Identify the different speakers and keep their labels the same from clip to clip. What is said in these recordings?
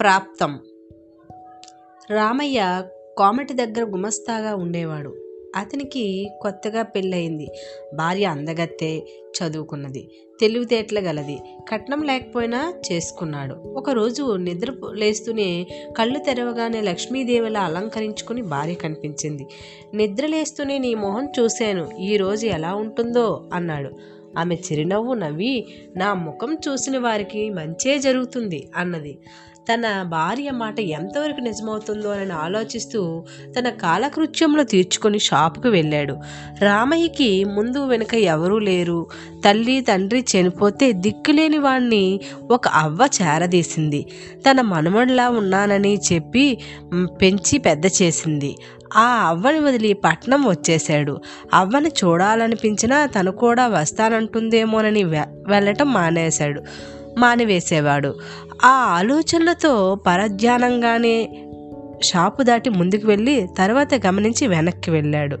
Speaker 1: ప్రాప్తం. రామయ్య కోమటి దగ్గర గుమస్తాగా ఉండేవాడు. అతనికి కొత్తగా పెళ్ళయింది. భార్య అందగత్తే చదువుకున్నది. తెలివితేటలు గలది. కట్నం లేకపోయినా చేసుకున్నాడు. ఒకరోజు నిద్ర లేస్తూనే కళ్ళు తెరవగానే లక్ష్మీదేవిలా అలంకరించుకుని భార్య కనిపించింది. నిద్ర లేస్తూనే నీ మొహం చూశాను. ఈ రోజు ఎలా ఉంటుందో అన్నాడు. ఆమె చిరునవ్వు నవ్వి నా ముఖం చూసిన వారికి మంచే జరుగుతుంది అన్నది. తన భార్య మాట ఎంతవరకు నిజమవుతుందో అని ఆలోచిస్తూ తన కాలకృత్యంలో తీర్చుకొని షాపుకు వెళ్ళాడు. రామయ్యకి ముందు వెనుక ఎవరూ లేరు. తల్లి తండ్రి చనిపోతే దిక్కులేని వాణ్ణి ఒక అవ్వ చేరదీసింది. తన మనమడిలా ఉన్నానని చెప్పి పెంచి పెద్ద చేసింది. ఆ అవ్వని వదిలి పట్నం వచ్చేశాడు. అవ్వని చూడాలనిపించినా తను కూడా వస్తానని వె- వెళ్ళటం మానేశాడు. మానివేసేవాడు. ఆ ఆలోచనలతో పరధ్యానంగానే షాపు దాటి ముందుకు వెళ్ళి తర్వాత గమనించి వెనక్కి వెళ్ళాడు.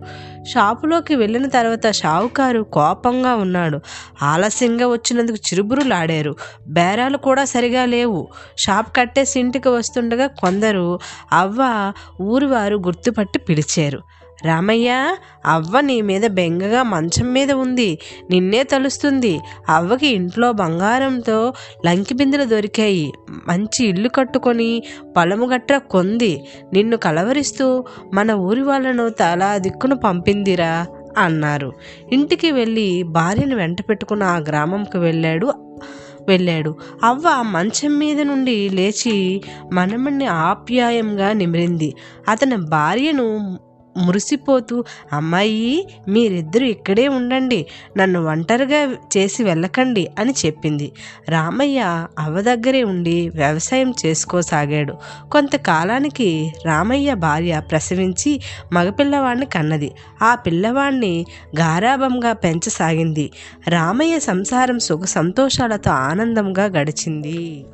Speaker 1: షాపులోకి వెళ్ళిన తర్వాత షావుకారు కోపంగా ఉన్నాడు. ఆలస్యంగా వచ్చినందుకు చిరుబురులాడారు. బేరాలు కూడా సరిగా లేవు. షాప్ కట్టేసి ఇంటికి వస్తుండగా కొందరు అవ్వ ఊరివారు గుర్తుపట్టి పిలిచారు. రామయ్య అవ్వ నీ మీద బెంగగా మంచం మీద ఉంది. నిన్నే తలుస్తుంది. అవ్వకి ఇంట్లో బంగారంతో లంకి బిందెలు దొరికాయి. మంచి ఇల్లు కట్టుకొని పొలము గట్ర కొంది. నిన్ను కలవరిస్తూ మన ఊరి వాళ్ళను తలా దిక్కును పంపిందిరా అన్నారు. ఇంటికి వెళ్ళి భార్యను వెంట పెట్టుకుని ఆ గ్రామంకు వెళ్ళాడు వెళ్ళాడు. అవ్వ మంచం మీద నుండి లేచి మనమణ్ణి ఆప్యాయంగా నిమిరింది. అతని భార్యను మురిసిపోతూ అమ్మాయి మీరిద్దరూ ఇక్కడే ఉండండి నన్ను ఒంటరిగా చేసి వెళ్ళకండి అని చెప్పింది. రామయ్య అవ్వ దగ్గరే ఉండి వ్యవసాయం చేసుకోసాగాడు. కొంతకాలానికి రామయ్య భార్య ప్రసవించి మగపిల్లవాడిని కన్నది. ఆ పిల్లవాడిని గారాభంగా పెంచసాగింది. రామయ్య సంసారం సుఖ సంతోషాలతో ఆనందంగా గడిచింది.